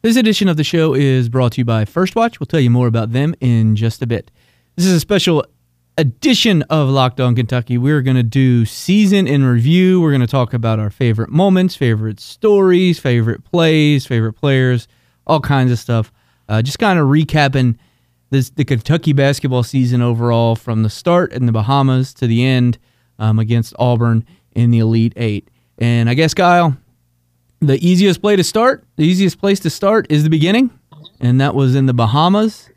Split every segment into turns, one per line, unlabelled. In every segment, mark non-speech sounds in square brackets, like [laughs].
This edition of the show is brought to you by First Watch. We'll tell you more about them in just a bit. This is a special edition of Locked On Kentucky. We're going to do season in review. We're going to talk about our favorite moments, favorite stories, favorite plays, favorite players, all kinds of stuff. Uh, just kind of recapping this, the Kentucky basketball season overall from the start in the Bahamas to the end um, against Auburn in the Elite Eight. And I guess, Kyle, the easiest place to start, the easiest place to start is the beginning, and that was in the Bahamas.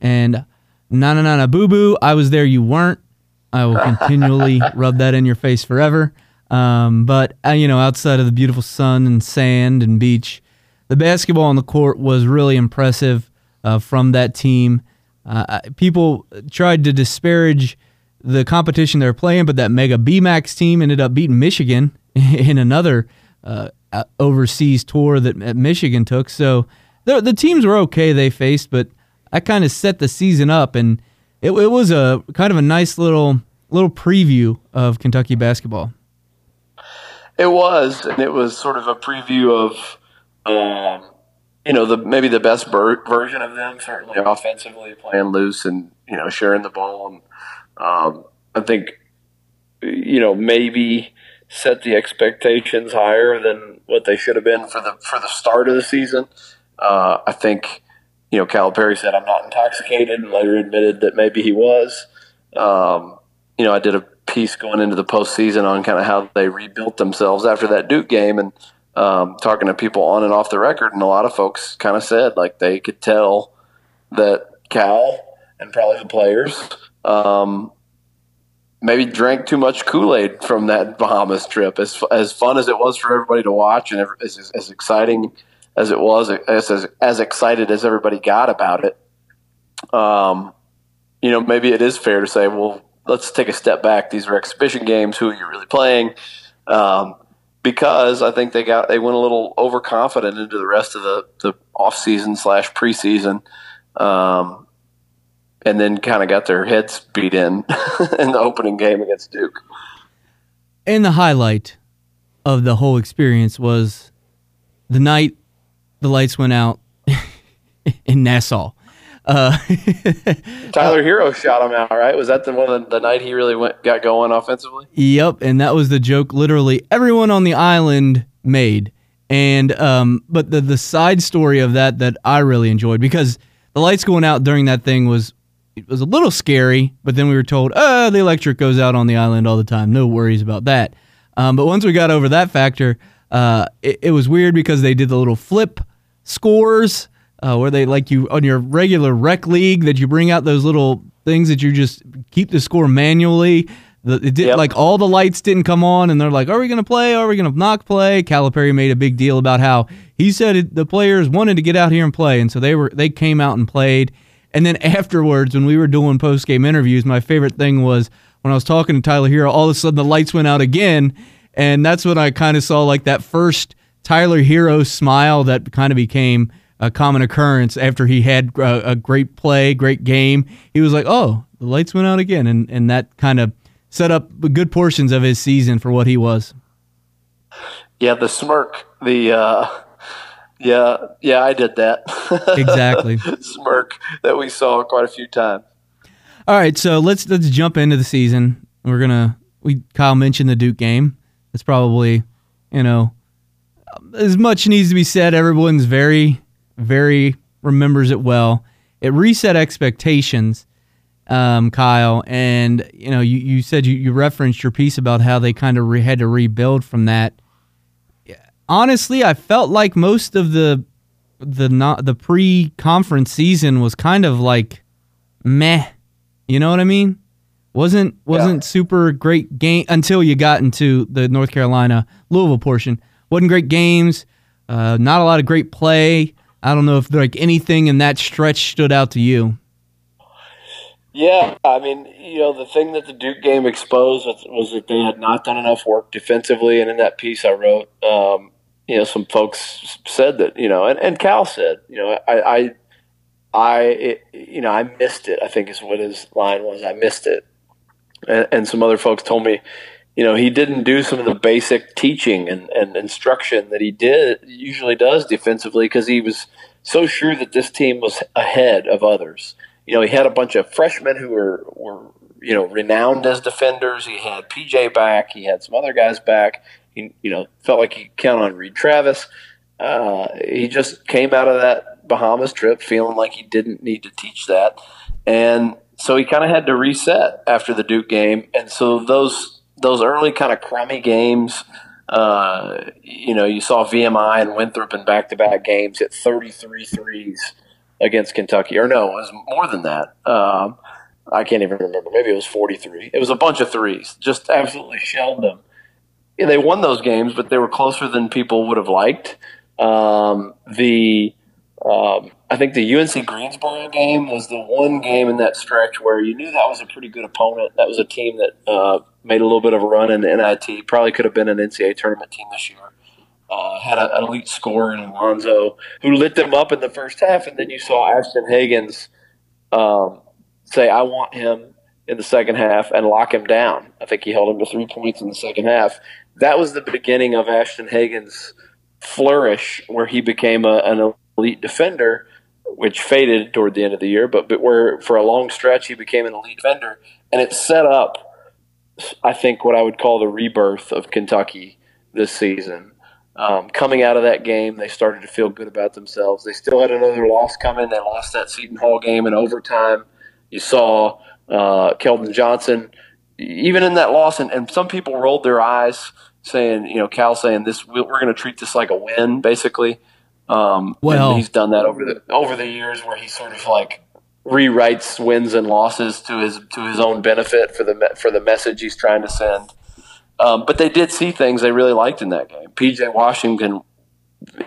And na na na na boo boo, I was there, you weren't. I will continually [laughs] rub that in your face forever. Um, but uh, you know, outside of the beautiful sun and sand and beach, the basketball on the court was really impressive uh, from that team. Uh, people tried to disparage the competition they're playing, but that Mega Bemax team ended up beating Michigan [laughs] in another uh, overseas tour that Michigan took. So the, the teams were okay they faced, but I kind of set the season up, and it, it was a kind of a nice little little preview of Kentucky basketball.
It was, and it was sort of a preview of, um, you know, the maybe the best ver- version of them. Certainly offensively, playing loose and you know sharing the ball, and um, I think, you know, maybe set the expectations higher than what they should have been for the for the start of the season. Uh, I think you know Calipari said I'm not intoxicated, and later admitted that maybe he was. Um, you know, I did a piece going into the postseason on kind of how they rebuilt themselves after that Duke game, and um, talking to people on and off the record, and a lot of folks kind of said like they could tell that Cal and probably the players um, maybe drank too much Kool Aid from that Bahamas trip. As as fun as it was for everybody to watch, and as, as exciting as it was, as, as as excited as everybody got about it, um, you know, maybe it is fair to say, well, let's take a step back. These are exhibition games. Who are you really playing? Um, because I think they got they went a little overconfident into the rest of the the off season slash preseason. Um, and then kind of got their heads beat in [laughs] in the opening game against Duke.
And the highlight of the whole experience was the night the lights went out [laughs] in Nassau. Uh, [laughs]
Tyler Herro shot him out, right? Was that the one the, the night he really went got going offensively?
Yep, and that was the joke. Literally, everyone on the island made. And um, but the the side story of that that I really enjoyed because the lights going out during that thing was it was a little scary, but then we were told, oh, the electric goes out on the island all the time. No worries about that. Um, but once we got over that factor, uh, it, it, was weird because they did the little flip scores uh, where they like you on your regular rec league that you bring out those little things that you just keep the score manually. The, it did yep. like all the lights didn't come on, and they're like, "Are we going to play? Are we going to not play?" Calipari made a big deal about how he said it, the players wanted to get out here and play, and so they were they came out and played. And then afterwards, when we were doing post game interviews, my favorite thing was when I was talking to Tyler Herro, all of a sudden the lights went out again. And that's when I kind of saw like that first Tyler Herro smile that kind of became a common occurrence after he had a, a great play, great game. He was like, oh, the lights went out again. And, and that kind of set up good portions of his season for what he was.
Yeah, the smirk, the uh, yeah, yeah, I did that. [laughs]
Exactly.
Smirk that we saw quite a few times.
All right, so let's let's jump into the season. We're gonna we Kyle mentioned the Duke game. It's probably you know as much needs to be said. Everyone's very very remembers it well. It reset expectations, um, Kyle, and you know you, you said you, you referenced your piece about how they kind of re- had to rebuild from that honestly, I felt like most of the the not the pre conference season was kind of like meh. You know what I mean? Wasn't wasn't yeah. super great game until you got into the North Carolina Louisville portion. wasn't great games. Uh, not a lot of great play. I don't know if like anything in that stretch stood out to you.
Yeah, I mean, you know, the thing that the Duke game exposed was, was that they had not done enough work defensively, and in that piece I wrote, um, you know, some folks said that, you know, and, and Cal said, you know, I, I, I it, you know, I missed it. I think is what his line was. I missed it, and, and some other folks told me, you know, he didn't do some of the basic teaching and, and instruction that he did usually does defensively because he was so sure that this team was ahead of others you know, he had a bunch of freshmen who were, were you know, renowned as defenders. He had PJ back. He had some other guys back. He, you know, felt like he could count on Reid Travis. Uh, he just came out of that Bahamas trip feeling like he didn't need to teach that. And so he kind of had to reset after the Duke game. And so those, those early kind of crummy games, uh, you know, you saw VMI and Winthrop in back to back games hit 33 threes against Kentucky. Or no, it was more than that. Um, I can't even remember. Maybe it was 43. It was a bunch of threes. Just absolutely shelled them. Yeah, they won those games, but they were closer than people would have liked. Um, the um, I think the UNC Greensboro game was the one game in that stretch where you knew that was a pretty good opponent. That was a team that uh, made a little bit of a run in the NIT. Probably could have been an NCAA tournament team this year uh, had an elite scorer in Alonso who lit them up in the first half, and then you saw Ashton Hagans um, say, "I want him." In the second half, and lock him down. I think he held him to three points in the second half. That was the beginning of Ashton Hagans' flourish, where he became a, an elite defender, which faded toward the end of the year, but, but where for a long stretch he became an elite defender, and it set up, I think, what I would call the rebirth of Kentucky this season. Um, coming out of that game, they started to feel good about themselves. They still had another loss coming. They lost that Seton Hall game in overtime. You saw uh, Johnson, even in that loss, and, and some people rolled their eyes, saying, you know, Cal saying this, we're going to treat this like a win, basically. Um, well, he's done that over the over the years, where he sort of like rewrites wins and losses to his to his own benefit for the for the message he's trying to send. Um, but they did see things they really liked in that game. PJ Washington,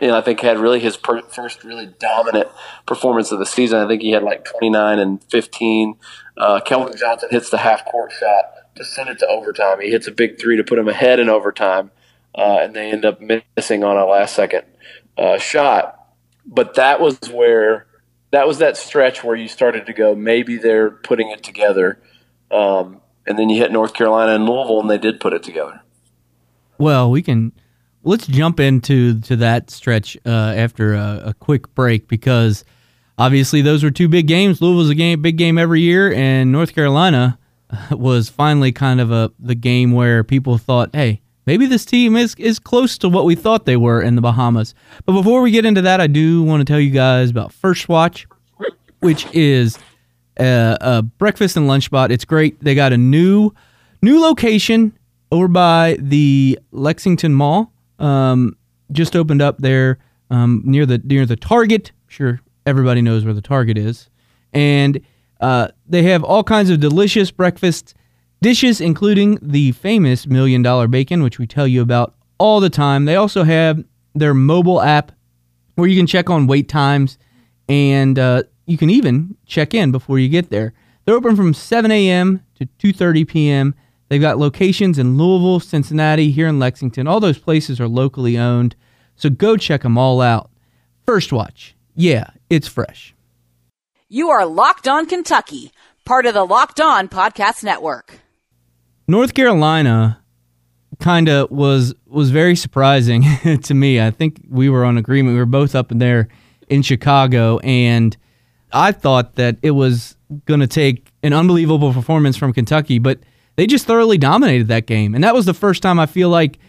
know, I think had really his per- first really dominant performance of the season. I think he had like 29 and 15. Uh, Keldon Johnson hits the half court shot to send it to overtime. He hits a big three to put him ahead in overtime, uh, and they end up missing on a last second uh, shot. But that was where that was that stretch where you started to go, maybe they're putting it together. Um, and then you hit North Carolina and Louisville, and they did put it together.
Well, we can let's jump into to that stretch uh, after a, a, quick break because obviously those were two big games. Louisville's a game, big game every year, and North Carolina was finally kind of a the game where people thought, hey. Maybe this team is, is close to what we thought they were in the Bahamas. But before we get into that, I do want to tell you guys about First Watch, which is a, a breakfast and lunch spot. It's great. They got a new new location over by the Lexington Mall. Um, just opened up there um, near the near the Target. I'm sure everybody knows where the Target is, and uh, they have all kinds of delicious breakfast dishes, including the famous Million Dollar Bacon, which we tell you about all the time. They also have their mobile app where you can check on wait times and uh, you can even check in before you get there. They're open from 7 a.m. to 2:30 p.m. They've got locations in Louisville, Cincinnati, here in Lexington. All those places are locally owned, so go check them all out. First Watch, yeah, it's fresh.
You are Locked On Kentucky, part of the Locked On Podcast Network.
North Carolina kind of was was very surprising [laughs] to me. I think we were on agreement. We were both up in there in Chicago and I thought that it was going to take an unbelievable performance from Kentucky, but they just thoroughly dominated that game. And that was the first time I feel like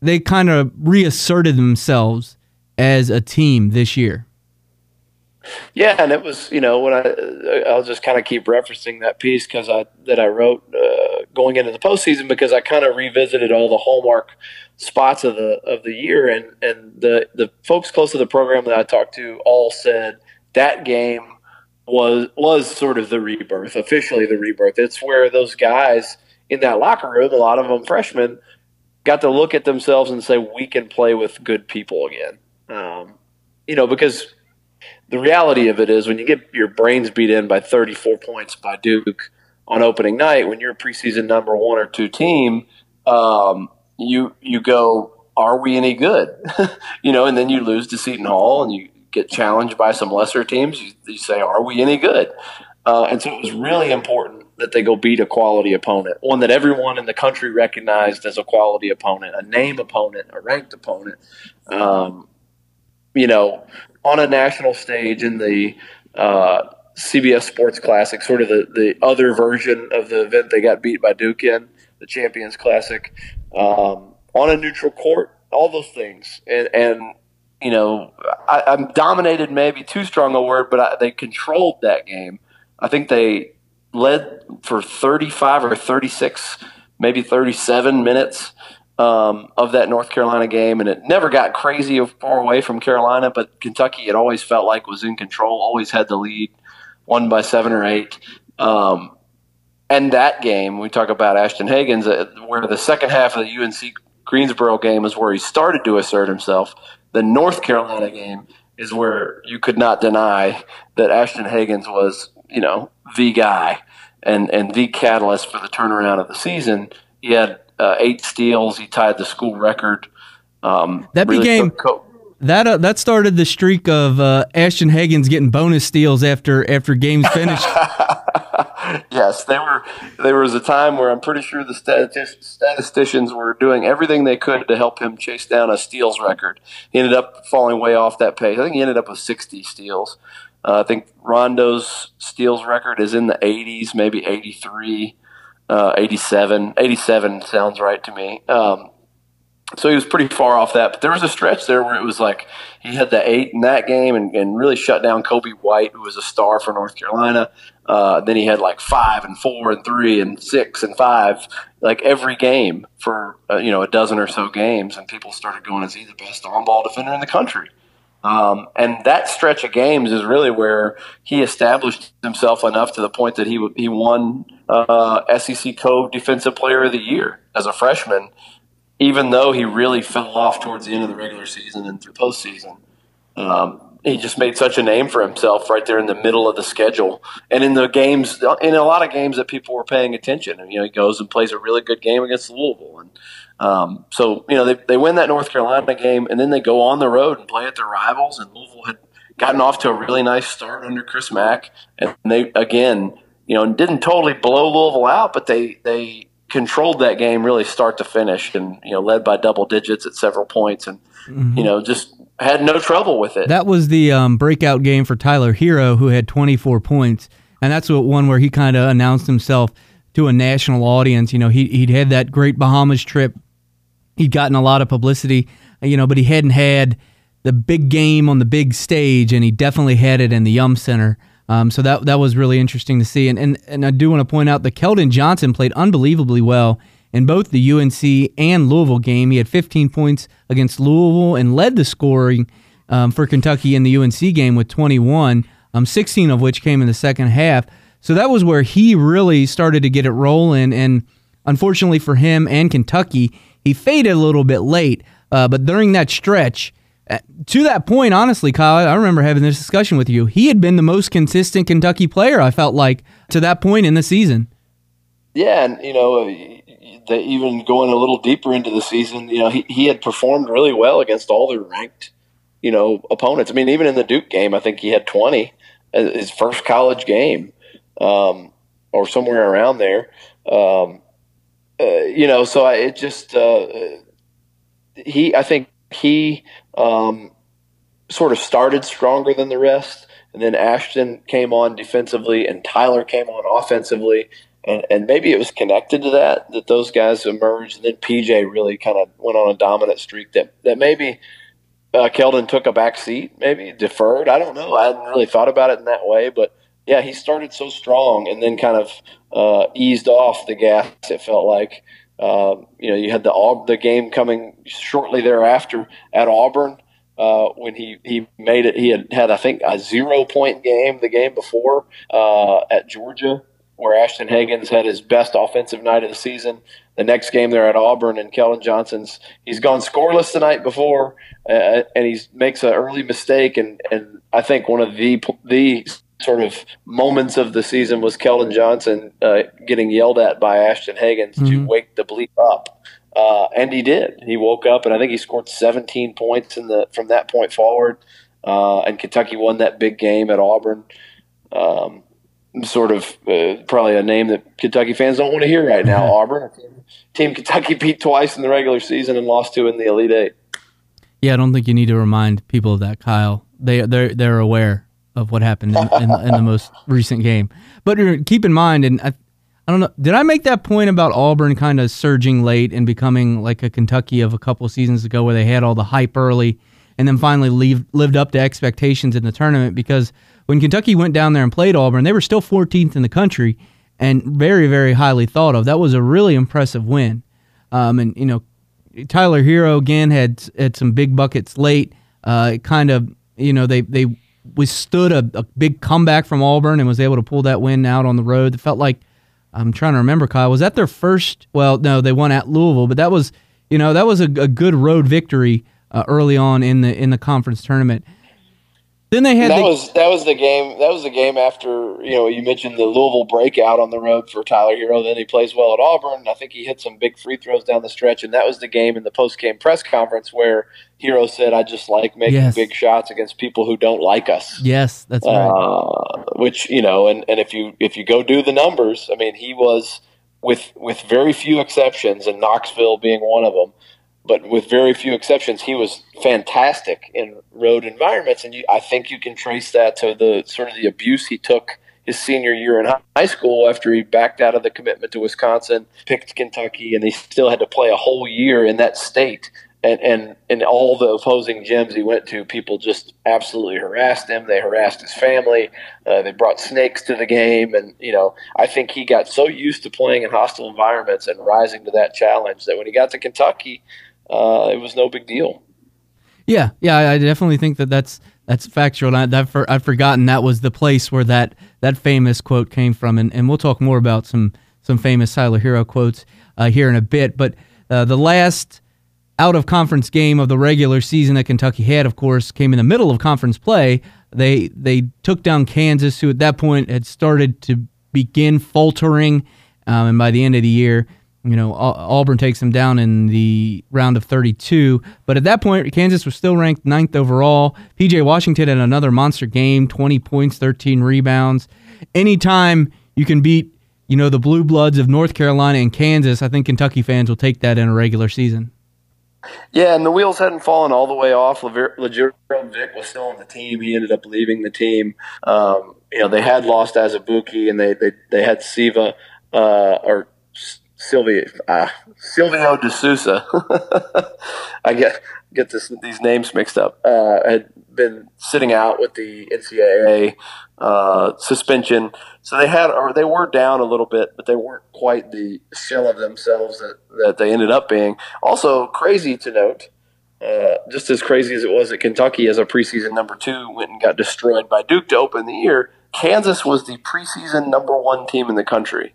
they kind of reasserted themselves as a team this year.
Yeah, and it was you know when I I'll just kind of keep referencing that piece because I that I wrote uh, going into the postseason because I kind of revisited all the hallmark spots of the of the year and and the the folks close to the program that I talked to all said that game was was sort of the rebirth, officially the rebirth. It's where those guys in that locker room, a lot of them freshmen, got to look at themselves and say, "We can play with good people again." Um, you know, because the reality of it is when you get your brains beat in by 34 points by Duke on opening night, when you're a preseason number one or two team, um, you you go, are we any good? [laughs] you know, and then you lose to Seton Hall and you get challenged by some lesser teams. You, you say, are we any good? Uh, and so it was really important that they go beat a quality opponent, one that everyone in the country recognized as a quality opponent, a name opponent, a ranked opponent. Um, you know, on a national stage in the uh, CBS Sports Classic, sort of the, the other version of the event they got beat by Duke in, the Champions Classic, um, on a neutral court, all those things. And, and you know, I, am dominated, maybe too strong a word, but I, they controlled that game. I think they led for 35 or 36, maybe 37 minutes um, of that North Carolina game, and it never got crazy far away from Carolina. But Kentucky, it always felt like was in control, always had the lead, won by seven or eight. Um, and that game, we talk about Ashton Hagans, uh, where the second half of the UNC Greensboro game is where he started to assert himself. The North Carolina game is where you could not deny that Ashton Hagans was, you know, the guy and and the catalyst for the turnaround of the season. He had uh, eight steals. He tied the school record. Um,
that really became co- that uh, that started the streak of uh, Ashton Hagans getting bonus steals after after games finished. [laughs] [laughs]
yes, they were. There was a time where I'm pretty sure the statisticians were doing everything they could to help him chase down a steals record. He ended up falling way off that pace. I think he ended up with 60 steals. Uh, I think Rondo's steals record is in the 80s, maybe 83, uh, 87. 87 sounds right to me. Um, so he was pretty far off that. But there was a stretch there where it was like he had the eight in that game and, and really shut down Coby White, who was a star for North Carolina. Uh, then he had like five and four and three and six and five, like every game for uh, you know a dozen or so games, and people started going, "Is he the best on-ball defender in the country?" Um, and that stretch of games is really where he established himself enough to the point that he he won uh, SEC Co Defensive Player of the Year as a freshman, even though he really fell off towards the end of the regular season and through postseason. Um, he just made such a name for himself right there in the middle of the schedule, and in the games, in a lot of games that people were paying attention. And you know, he goes and plays a really good game against Louisville, and um, so, you know, they, they win that North Carolina game and then they go on the road and play at their rivals. And Louisville had gotten off to a really nice start under Chris Mack. And they, again, you know, didn't totally blow Louisville out, but they, they controlled that game really start to finish and, you know, led by double digits at several points and, mm-hmm. you know, just had no trouble with it.
That was the um, breakout game for Tyler Herro, who had 24 points. And that's what one where he kind of announced himself to a national audience. You know, he, he'd had that great Bahamas trip he'd gotten a lot of publicity, you know, but he hadn't had the big game on the big stage, and he definitely had it in the Yum Center. Um, so that that was really interesting to see. And, and and I do want to point out that Keldon Johnson played unbelievably well in both the UNC and Louisville game. He had 15 points against Louisville and led the scoring um, for Kentucky in the UNC game with 21, um, 16 of which came in the second half. So that was where he really started to get it rolling. And unfortunately for him and Kentucky, he faded a little bit late, uh, but during that stretch, uh, to that point, honestly, Kyle, I remember having this discussion with you. He had been the most consistent Kentucky player, I felt like, to that point in the season.
Yeah, and, you know, they, even going a little deeper into the season, you know, he, he had performed really well against all the ranked, you know, opponents. I mean, even in the Duke game, I think he had 20, uh, his first college game, um, or somewhere around there. Um, uh, you know, so I, it just uh, he. I think he um, sort of started stronger than the rest, and then Ashton came on defensively, and Tyler came on offensively, and and maybe it was connected to that that those guys emerged, and then PJ really kind of went on a dominant streak that that maybe. Uh, Keldon took a back seat, maybe deferred. I don't know. I hadn't really thought about it in that way, but yeah, he started so strong and then kind of uh, eased off the gas. It felt like uh, you know you had the the game coming shortly thereafter at Auburn uh, when he, he made it. He had had I think a zero point game the game before uh, at Georgia where Ashton Hagans had his best offensive night of the season. The next game they're at Auburn and Keldon Johnson's he's gone scoreless the night before uh, and he makes an early mistake and and I think one of the the sort of moments of the season was Keldon Johnson uh, getting yelled at by Ashton Hagans mm-hmm. to wake the bleep up. Uh, and he did. He woke up, and I think he scored 17 points in the from that point forward. Uh, and Kentucky won that big game at Auburn. Um, sort of uh, probably a name that Kentucky fans don't want to hear right now. [laughs] Auburn, team Kentucky [laughs] beat twice in the regular season and lost to in the Elite Eight.
Yeah, I don't think you need to remind people of that, Kyle. They they're they're aware of what happened in, in, in the most [laughs] recent game. But keep in mind, and I, I don't know, did I make that point about Auburn kind of surging late and becoming like a Kentucky of a couple seasons ago, where they had all the hype early and then finally leave, lived up to expectations in the tournament? Because when Kentucky went down there and played Auburn, they were still 14th in the country and very, very highly thought of. That was a really impressive win. Um, and, you know, Tyler Herro again had had some big buckets late. Uh, kind of, you know, they they withstood a, a, big comeback from Auburn and was able to pull that win out on the road. It felt like I'm trying to remember, Kyle. Was that their first? Well, no, they won at Louisville, but that was, you know, that was a, a good road victory uh, early on in the in the conference tournament. Then they had
that
the,
was that was the game. That was the game after you know you mentioned the Louisville breakout on the road for Tyler Herro. Then he plays well at Auburn. I think he hit some big free throws down the stretch, and that was the game in the post game press conference where Herro said, "I just like making yes. big shots against people who don't like us."
Yes, that's right. Uh,
which you know, and, and if you if you go do the numbers, I mean, he was with with very few exceptions, and Knoxville being one of them but with very few exceptions, he was fantastic in road environments. And you, I think you can trace that to the sort of the abuse he took his senior year in high school after he backed out of the commitment to Wisconsin, picked Kentucky, and he still had to play a whole year in that state. And, and and all the opposing gyms he went to, people just absolutely harassed him. They harassed his family. Uh, they brought snakes to the game, and you know, I think he got so used to playing in hostile environments and rising to that challenge that when he got to Kentucky, uh, it was no big deal.
Yeah, yeah, I definitely think that that's that's factual. I, that for, I've forgotten that was the place where that that famous quote came from, and, and we'll talk more about some some famous Tyler Herro quotes uh, here in a bit. But uh, the last out of conference game of the regular season that Kentucky had, of course, came in the middle of conference play. They they took down Kansas, who at that point had started to begin faltering, um, and by the end of the year you know, Auburn takes them down in the round of 32. But at that point, Kansas was still ranked ninth overall. PJ Washington had another monster game 20 points, 13 rebounds. Anytime you can beat, you know, the Blue Bloods of North Carolina and Kansas, I think Kentucky fans will take that in a regular season.
Yeah, and the wheels hadn't fallen all the way off. Lagerald Vick was still on the team. He ended up leaving the team. Um, you know, they had lost Azubuike and they, they, they had Siva, uh, or Silvio uh, Silvio De Sousa. [laughs] I get get this, these names mixed up. Uh, had been sitting out with the NCAA uh, suspension, so they had or they were down a little bit, but they weren't quite the shell of themselves that, that they ended up being. Also, crazy to note. Uh, just as crazy as it was at Kentucky as a preseason number two went and got destroyed by Duke to open the year, Kansas was the preseason number one team in the country.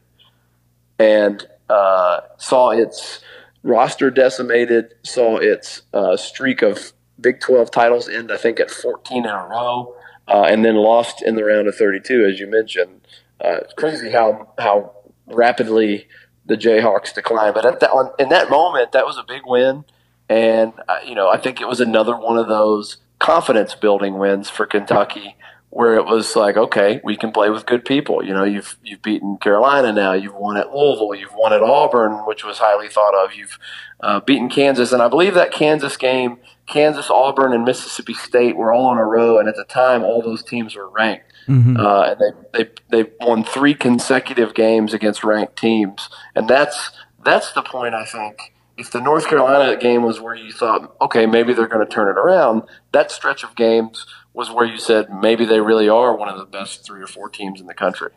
And uh, saw its roster decimated, saw its uh, streak of Big 12 titles end, I think, at 14 in a row, uh, and then lost in the round of 32, as you mentioned. Uh, it's crazy how how rapidly the Jayhawks decline. But on, in that moment, that was a big win, and uh, you know I think it was another one of those confidence building wins for Kentucky where it was like, okay, we can play with good people. You know, you've you've beaten Carolina now, you've won at Louisville, you've won at Auburn, which was highly thought of. You've uh, beaten Kansas, and I believe that Kansas game, Kansas, Auburn, and Mississippi State were all on a row, and at the time, all those teams were ranked. Mm-hmm. Uh, and they, they they won three consecutive games against ranked teams, and that's that's the point I think. If the North Carolina game was where you thought, okay, maybe they're going to turn it around, that stretch of games was where you said maybe they really are one of the best three or four teams in the country.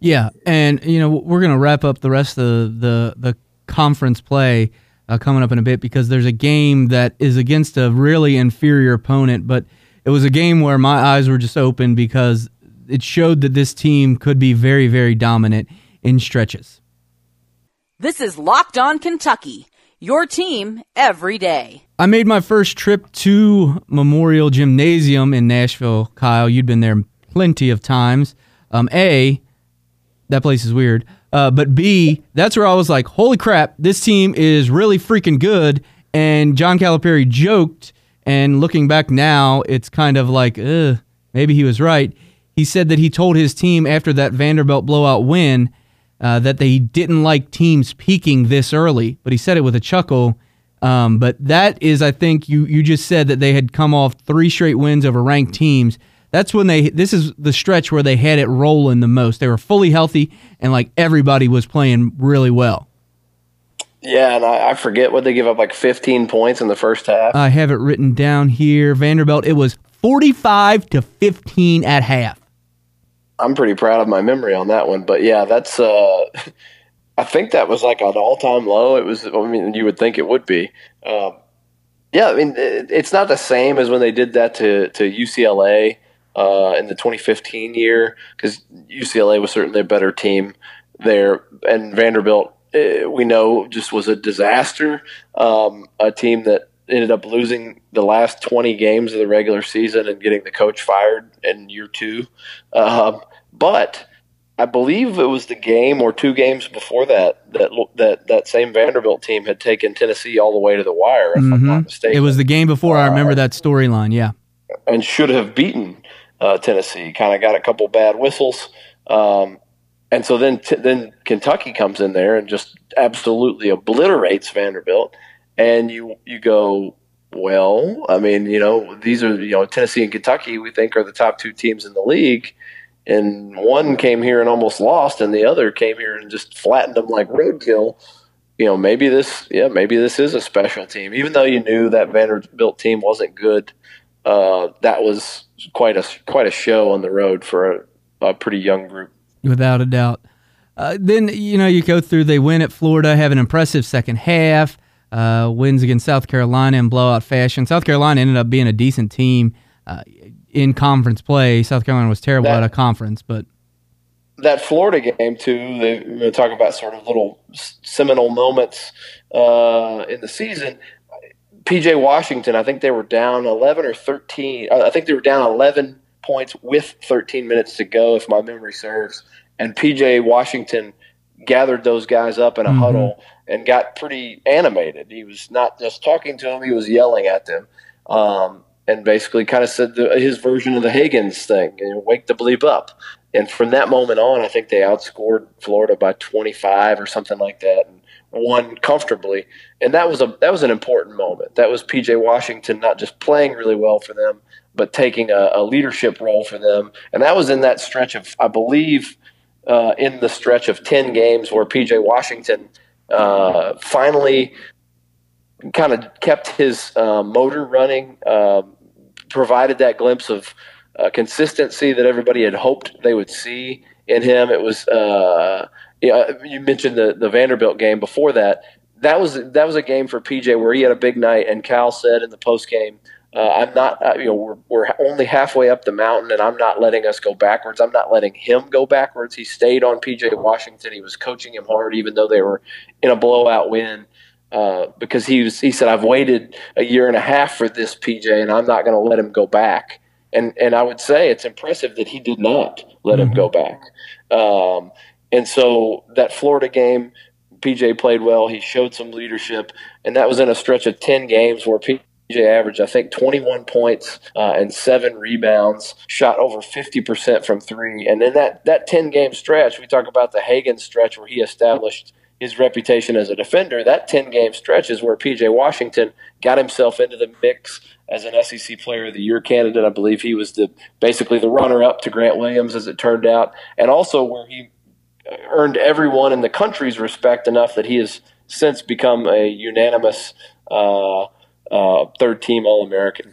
Yeah, and you know we're going to wrap up the rest of the the, the conference play uh, coming up in a bit because there's a game that is against a really inferior opponent, but it was a game where my eyes were just open because it showed that this team could be very very dominant in stretches.
This is Locked On Kentucky Your team every day.
I made my first trip to Memorial Gymnasium in Nashville. Kyle, you'd been there plenty of times. Um, a, that place is weird. Uh, but B, that's where I was like, holy crap, this team is really freaking good. And John Calipari joked, and looking back now, it's kind of like, ugh, maybe he was right. He said that he told his team after that Vanderbilt blowout win uh, that they didn't like teams peaking this early, but he said it with a chuckle. Um, but that is, I think you you just said that they had come off three straight wins over ranked teams. That's when they. This is the stretch where they had it rolling the most. They were fully healthy and like everybody was playing really well.
Yeah, and I, I forget what they give up like 15 points in the first half.
I have it written down here. Vanderbilt. It was 45 to 15 at half.
I'm pretty proud of my memory on that one. But yeah, that's. Uh, [laughs] I think that was like an all-time low. It was. I mean, you would think it would be. Um, yeah, I mean, it, it's not the same as when they did that to to UCLA uh, in the 2015 year because UCLA was certainly a better team there, and Vanderbilt. Uh, we know just was a disaster. Um, a team that ended up losing the last 20 games of the regular season and getting the coach fired in year two. Um, but I believe it was the game or two games before that that that that same Vanderbilt team had taken Tennessee all the way to the wire. If mm-hmm. I'm not mm-hmm. mistaken,
it was the game before. Uh, I remember that storyline. Yeah,
and should have beaten uh, Tennessee. Kind of got a couple bad whistles, um, and so then t- then Kentucky comes in there and just absolutely obliterates Vanderbilt. And you you go, well, I mean, you know, these are you know Tennessee and Kentucky. We think are the top two teams in the league and one came here and almost lost, and the other came here and just flattened them like roadkill. You know, maybe this, yeah, maybe this is a special team. Even though you knew that Vanderbilt team wasn't good, uh, that was quite a quite a show on the road for a, a pretty young group.
Without a doubt. Uh, then you know you go through. They win at Florida, have an impressive second half. Uh, wins against South Carolina in blowout fashion. South Carolina ended up being a decent team. Uh, in conference play. South Carolina was terrible that, at a conference, but
that Florida game too. They talk about sort of little seminal moments uh, in the season. PJ Washington, I think they were down eleven or thirteen. Uh, I think they were down eleven points with 13 minutes to go, if my memory serves. And PJ Washington gathered those guys up in a mm-hmm. huddle and got pretty animated. He was not just talking to them; he was yelling at them. Um, and basically kind of said the, his version of the Hagans thing, you know, wake the bleep up. And from that moment on, I think they outscored Florida by 25 or something like that, and won comfortably. And that was a that was an important moment. That was PJ Washington not just playing really well for them, but taking a, a leadership role for them. And that was in that stretch of, I believe, uh, in the stretch of 10 games where PJ Washington uh, finally kind of kept his uh, motor running. Um, provided that glimpse of uh, consistency that everybody had hoped they would see in him. It was uh, you mentioned the the Vanderbilt game before that. That was that was a game for PJ where he had a big night, and Cal said in the post game. Uh, I'm not, uh, you know, we're, we're only halfway up the mountain, and I'm not letting us go backwards. I'm not letting him go backwards. He stayed on PJ Washington. He was coaching him hard, even though they were in a blowout win. Uh, because he was he said I've waited a year and a half for this PJ and I'm not going to let him go back and and I would say it's impressive that he did not let mm-hmm. him go back um, and so that Florida game PJ played well he showed some leadership and that was in a stretch of 10 games where PJ averaged I think 21 points uh, and seven rebounds shot over 50% from three and then that that 10 game stretch we talk about the Hagan stretch where he established his reputation as a defender, that 10 game stretch is where PJ Washington got himself into the mix as an SEC Player of the Year candidate. I believe he was the basically the runner up to Grant Williams, as it turned out, and also where he earned everyone in the country's respect enough that he has since become a unanimous uh, uh, third team All American.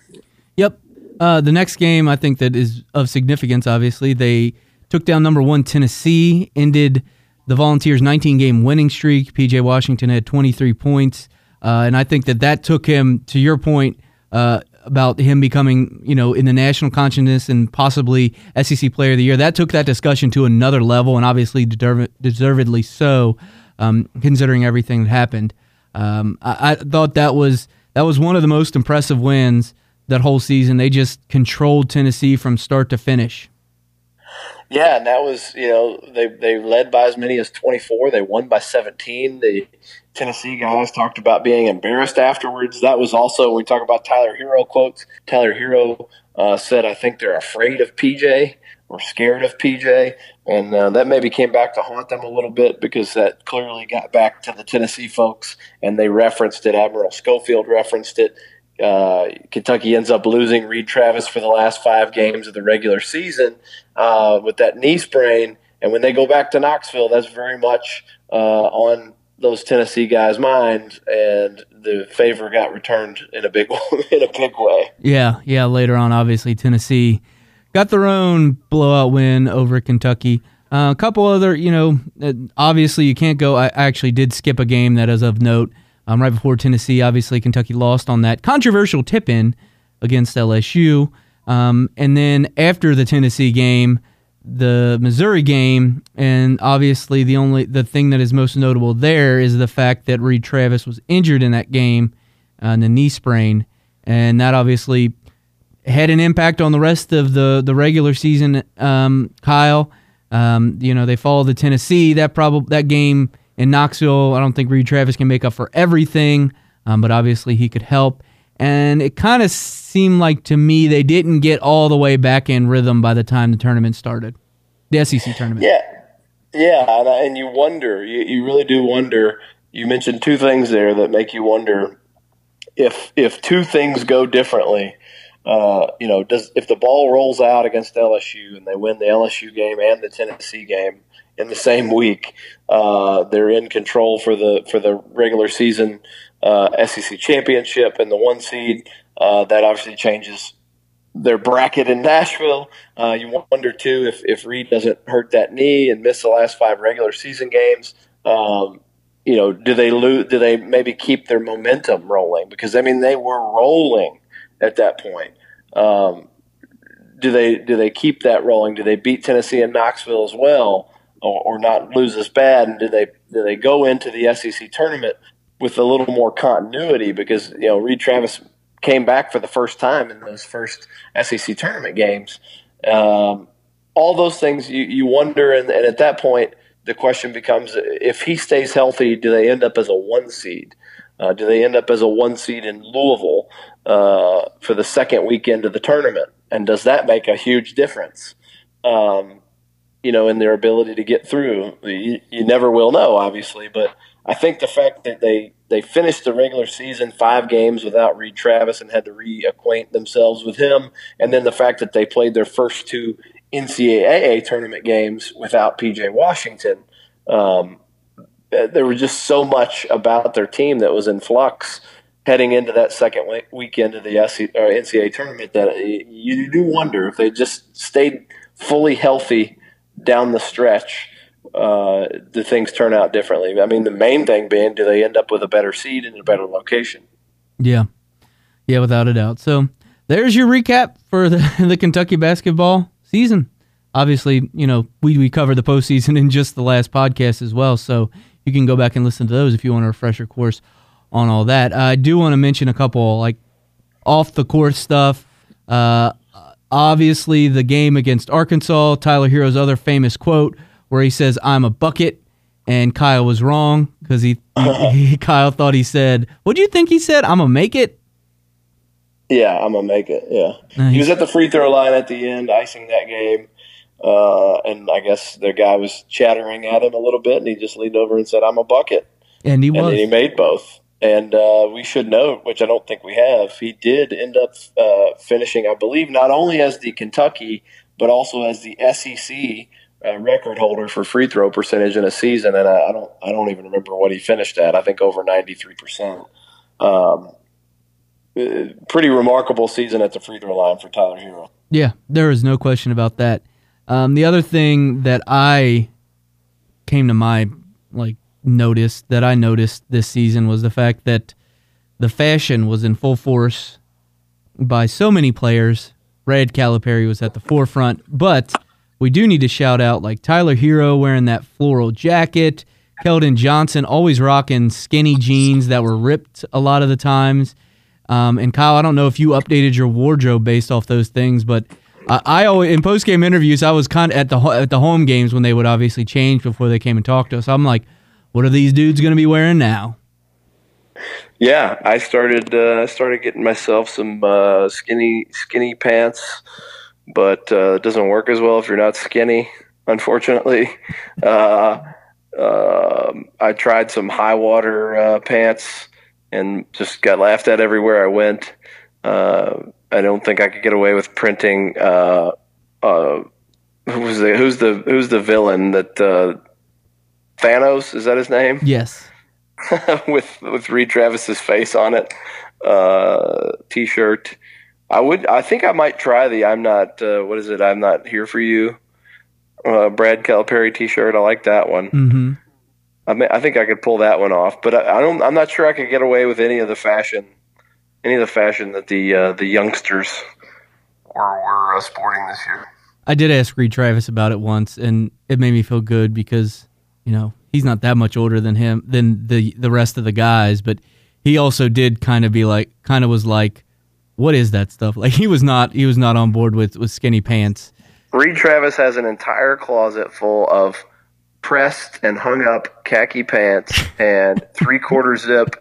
Yep. Uh, the next game I think that is of significance. Obviously, they took down number one Tennessee, ended the Volunteers' 19 game winning streak. PJ Washington had 23 points. Uh, and I think that that took him, to your point, uh, about him becoming, you know, in the national consciousness and possibly SEC Player of the Year. That took that discussion to another level, and obviously deservedly so, um, considering everything that happened. Um, I, I thought that was that was one of the most impressive wins that whole season. They just controlled Tennessee from start to finish.
Yeah, and that was you know they they led by as many as twenty four. They won by seventeen. The Tennessee guys talked about being embarrassed afterwards. That was also we talk about Tyler Herro quotes. Tyler Herro uh, said, "I think they're afraid of PJ or scared of PJ," and uh, that maybe came back to haunt them a little bit because that clearly got back to the Tennessee folks, and they referenced it. Admiral Schofield referenced it. Uh, Kentucky ends up losing Reid Travis for the last five games of the regular season uh, with that knee sprain. And when they go back to Knoxville, that's very much uh, on those Tennessee guys' minds, and the favor got returned in a big [laughs] in a big way.
Yeah, yeah. Later on, obviously Tennessee got their own blowout win over Kentucky. Uh, a couple other, you know, uh, obviously you can't go. I actually did skip a game that is of note um, right before Tennessee. Obviously, Kentucky lost on that controversial tip in against LSU. Um, and then after the Tennessee game, the Missouri game, and obviously the only the thing that is most notable there is the fact that Reid Travis was injured in that game, uh, in the knee sprain, and that obviously had an impact on the rest of the the regular season. Um, Kyle, um, you know they followed the Tennessee that probably that game in Knoxville. I don't think Reid Travis can make up for everything, um, but obviously he could help. And it kind of seemed like to me they didn't get all the way back in rhythm by the time the tournament started, the SEC tournament.
Yeah, yeah, and, and you wonder, you, you really do wonder. You mentioned two things there that make you wonder if if two things go differently. Uh, you know, does if the ball rolls out against LSU and they win the LSU game and the Tennessee game, in the same week. Uh, they're in control for the for the regular season uh, SEC championship and the one seed. Uh, that obviously changes their bracket in Nashville. Uh, you wonder too if if Reid doesn't hurt that knee and miss the last five regular season games. Um, you know, do they lose? Do they maybe keep their momentum rolling? Because I mean, they were rolling at that point. Um, do they do they keep that rolling? Do they beat Tennessee and Knoxville as well? or, or not lose as bad? And do they do they go into the SEC tournament with a little more continuity? Because you know Reid Travis came back for the first time in those first SEC tournament games. Um, all those things you, you wonder, and, and at that point, the question becomes: if he stays healthy, do they end up as a one seed? Uh, do they end up as a one seed in Louisville uh, for the second weekend of the tournament? And does that make a huge difference? Um, you know, in their ability to get through. You, you never will know, obviously, but I think the fact that they they finished the regular season five games without Reid Travis and had to reacquaint themselves with him, and then the fact that they played their first two NCAA tournament games without PJ Washington. Um, there was just so much about their team that was in flux heading into that second weekend of the NCAA tournament that you do wonder if they just stayed fully healthy down the stretch, uh, the things turn out differently. I mean, the main thing being, do they end up with a better seed in a better location?
Yeah, yeah, without a doubt. So there's your recap for the, [laughs] the Kentucky basketball season. Obviously, you know we we covered the postseason in just the last podcast as well, so you can go back and listen to those if you want a refresher course on all that. Uh, I do want to mention a couple like off the course stuff. Uh, Obviously, the game against Arkansas, Tyler Herro's other famous quote where he says, I'm a bucket. And Kyle was wrong because [laughs] he, he, Kyle thought he said, What do you think he said? I'm to make it?
Yeah, I'm to make it. Yeah. Nice. He was at the free throw line at the end, icing that game. Uh, and I guess the guy was chattering at him a little bit, and he just leaned over and said, I'm a bucket.
And he was.
And he made both. And uh, we should note, which I don't think we have, he did end up uh, finishing, I believe, not only as the Kentucky, but also as the SEC uh, record holder for free throw percentage in a season. And I, I, don't, I don't even remember what he finished at. I think over ninety three percent. Um, uh, pretty remarkable season at the free throw line for Tyler Herro.
Yeah, there is no question about that. Um, the other thing that I came to my like noticed that I noticed this season was the fact that the fashion was in full force by so many players. Brad Calipari was at the forefront, but we do need to shout out like Tyler Herro wearing that floral jacket, Keldon Johnson, always rocking skinny jeans that were ripped a lot of the times. Um, and Kyle, I don't know if you updated your wardrobe based off those things, but uh, I always in post game interviews I was kind of at the at the home games when they would obviously change before they came and talked to us. I'm like, what are these dudes going to be wearing now?
Yeah, I started uh, started getting myself some uh, skinny skinny pants, but uh, it doesn't work as well if you're not skinny. Unfortunately, [laughs] uh, um, I tried some high water uh, pants and just got laughed at everywhere I went. Uh, I don't think I could get away with printing. Uh, who's the who's the who's the villain that Thanos is that his name?
Yes. [laughs]
with with Reid Travis's face on it, uh, T-shirt. I would. I think I might try the "I'm not." Uh, what is it? I'm not here for you. Uh, Brad Calipari T-shirt. I like that one.
Mm-hmm.
I, mean, I think I could pull that one off, but I, I, don't. I'm not sure I could get away with any of the fashion, any of the fashion that the uh, the youngsters were, were uh, sporting this year.
I did ask Reid Travis about it once, and it made me feel good because you know he's not that much older than him than the the rest of the guys, but he also did kind of be like, kind of was like, what is that stuff? [laughs] Like he was not he was not on board with with skinny pants.
Reid Travis has an entire closet full of pressed and hung up khaki pants [laughs] and three quarter zip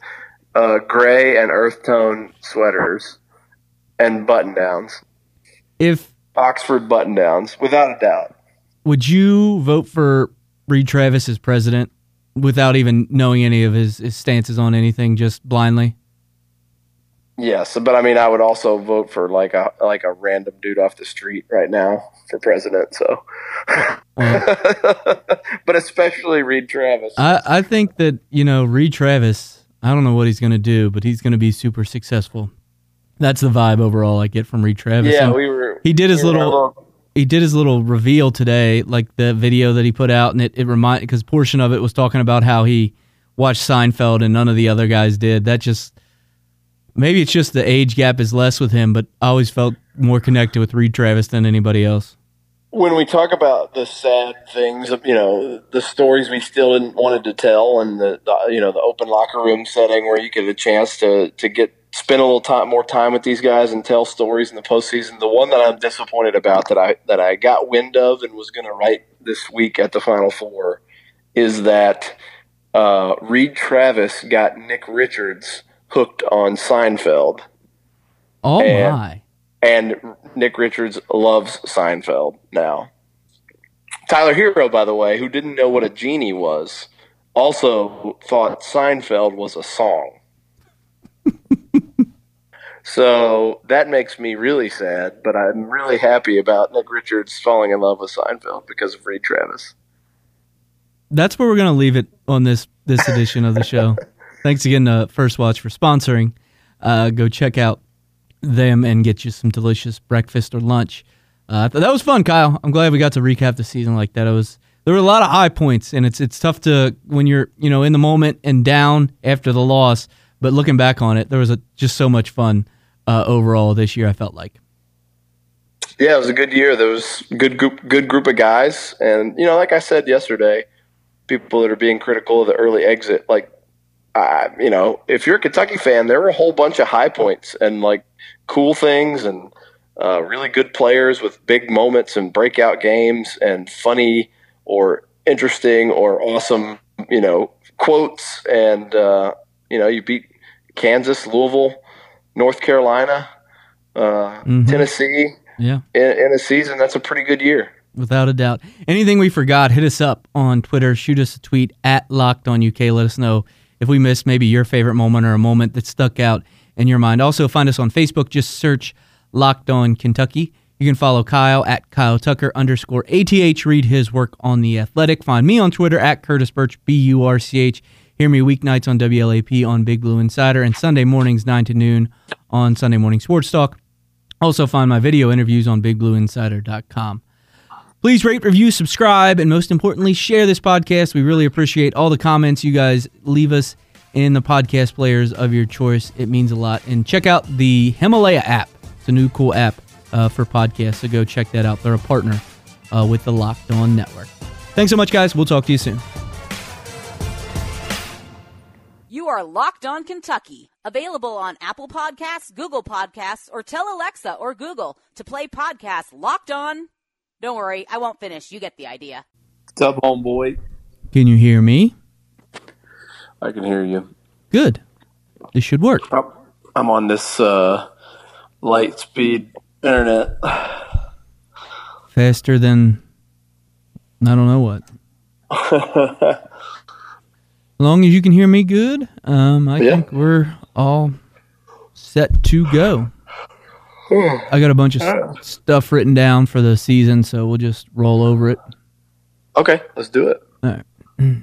uh, gray and earth tone sweaters and button downs.
If
Oxford button downs, without a doubt.
Would you vote for Reid Travis as president without even knowing any of his, his stances on anything, just blindly?
Yes, but I mean, I would also vote for like a like a random dude off the street right now for president. So, [laughs] but especially Reid Travis.
I I think that you know Reid Travis. I don't know what he's going to do, but he's going to be super successful. That's the vibe overall I get from Reid Travis.
Yeah, and we were.
He did his
we
little. He did his little reveal today, like the video that he put out, and it it remind because portion of it was talking about how he watched Seinfeld and none of the other guys did. That just maybe it's just the age gap is less with him, but I always felt more connected with Reid Travis than anybody else.
When we talk about the sad things, you know, the stories we still didn't wanted to tell, and the, the you know the open locker room setting where you get a chance to to get spend a little time more time with these guys and tell stories in the postseason. The one that I'm disappointed about that I that I got wind of and was going to write this week at the Final Four is that uh, Reid Travis got Nick Richards hooked on Seinfeld.
Oh and, my!
And Nick Richards loves Seinfeld now. Tyler Herro, by the way, who didn't know what a genie was, also thought Seinfeld was a song. [laughs] so that makes me really sad, but I'm really happy about Nick Richards falling in love with Seinfeld because of Reid Travis.
That's where we're going to leave it on this this edition of the show. [laughs] Thanks again to First Watch for sponsoring. Uh, go check out them and get you some delicious breakfast or lunch. Uh, that was fun, Kyle. I'm glad we got to recap the season like that. It was there were a lot of high points, and it's it's tough to when you're you know in the moment and down after the loss. But looking back on it, there was a, just so much fun uh, overall this year. I felt like.
Yeah, it was a good year. There was good group, good group of guys, and you know, like I said yesterday, people that are being critical of the early exit, like uh, you know, if you're a Kentucky fan, there were a whole bunch of high points and like cool things and uh, really good players with big moments and breakout games and funny or interesting or awesome, you know, quotes. And, uh, you know, you beat Kansas, Louisville, North Carolina, uh, mm-hmm. Tennessee.
Yeah.
In, in a season, that's a pretty good year.
Without a doubt. Anything we forgot, hit us up on Twitter. Shoot us a tweet at Locked On UK. Let us know if we missed maybe your favorite moment or a moment that stuck out in your mind. Also, find us on Facebook. Just search Locked On Kentucky. You can follow Kyle at Kyle Tucker underscore ATH. Read his work on The Athletic. Find me on Twitter at Curtis Burch, B U R C H. Hear me weeknights on WLAP on Big Blue Insider and Sunday mornings 9 to noon on Sunday Morning Sports Talk. Also, find my video interviews on BigBlueInsider.com. Please rate, review, subscribe, and most importantly, share this podcast. We really appreciate all the comments you guys leave us in the podcast players of your choice. It means a lot. And check out the Himalaya app. It's a new cool app uh, for podcasts, so go check that out. They're a partner uh, with the Locked On Network. Thanks so much, guys. We'll talk to you soon.
Are Locked On Kentucky, available on Apple Podcasts, Google Podcasts, or tell Alexa or Google to play podcast Locked On. Don't worry, I won't finish. You get the idea.
What's up, homeboy?
Can you hear me?
I can hear you.
Good. This should work.
I'm on this uh, light speed internet.
Faster than I don't know what. [laughs] as long as you can hear me good, um, I
Yeah.
think we're all set to go. I got a bunch of s- stuff written down for the season, so we'll just roll over it.
Okay, let's do it.
All right. [clears throat]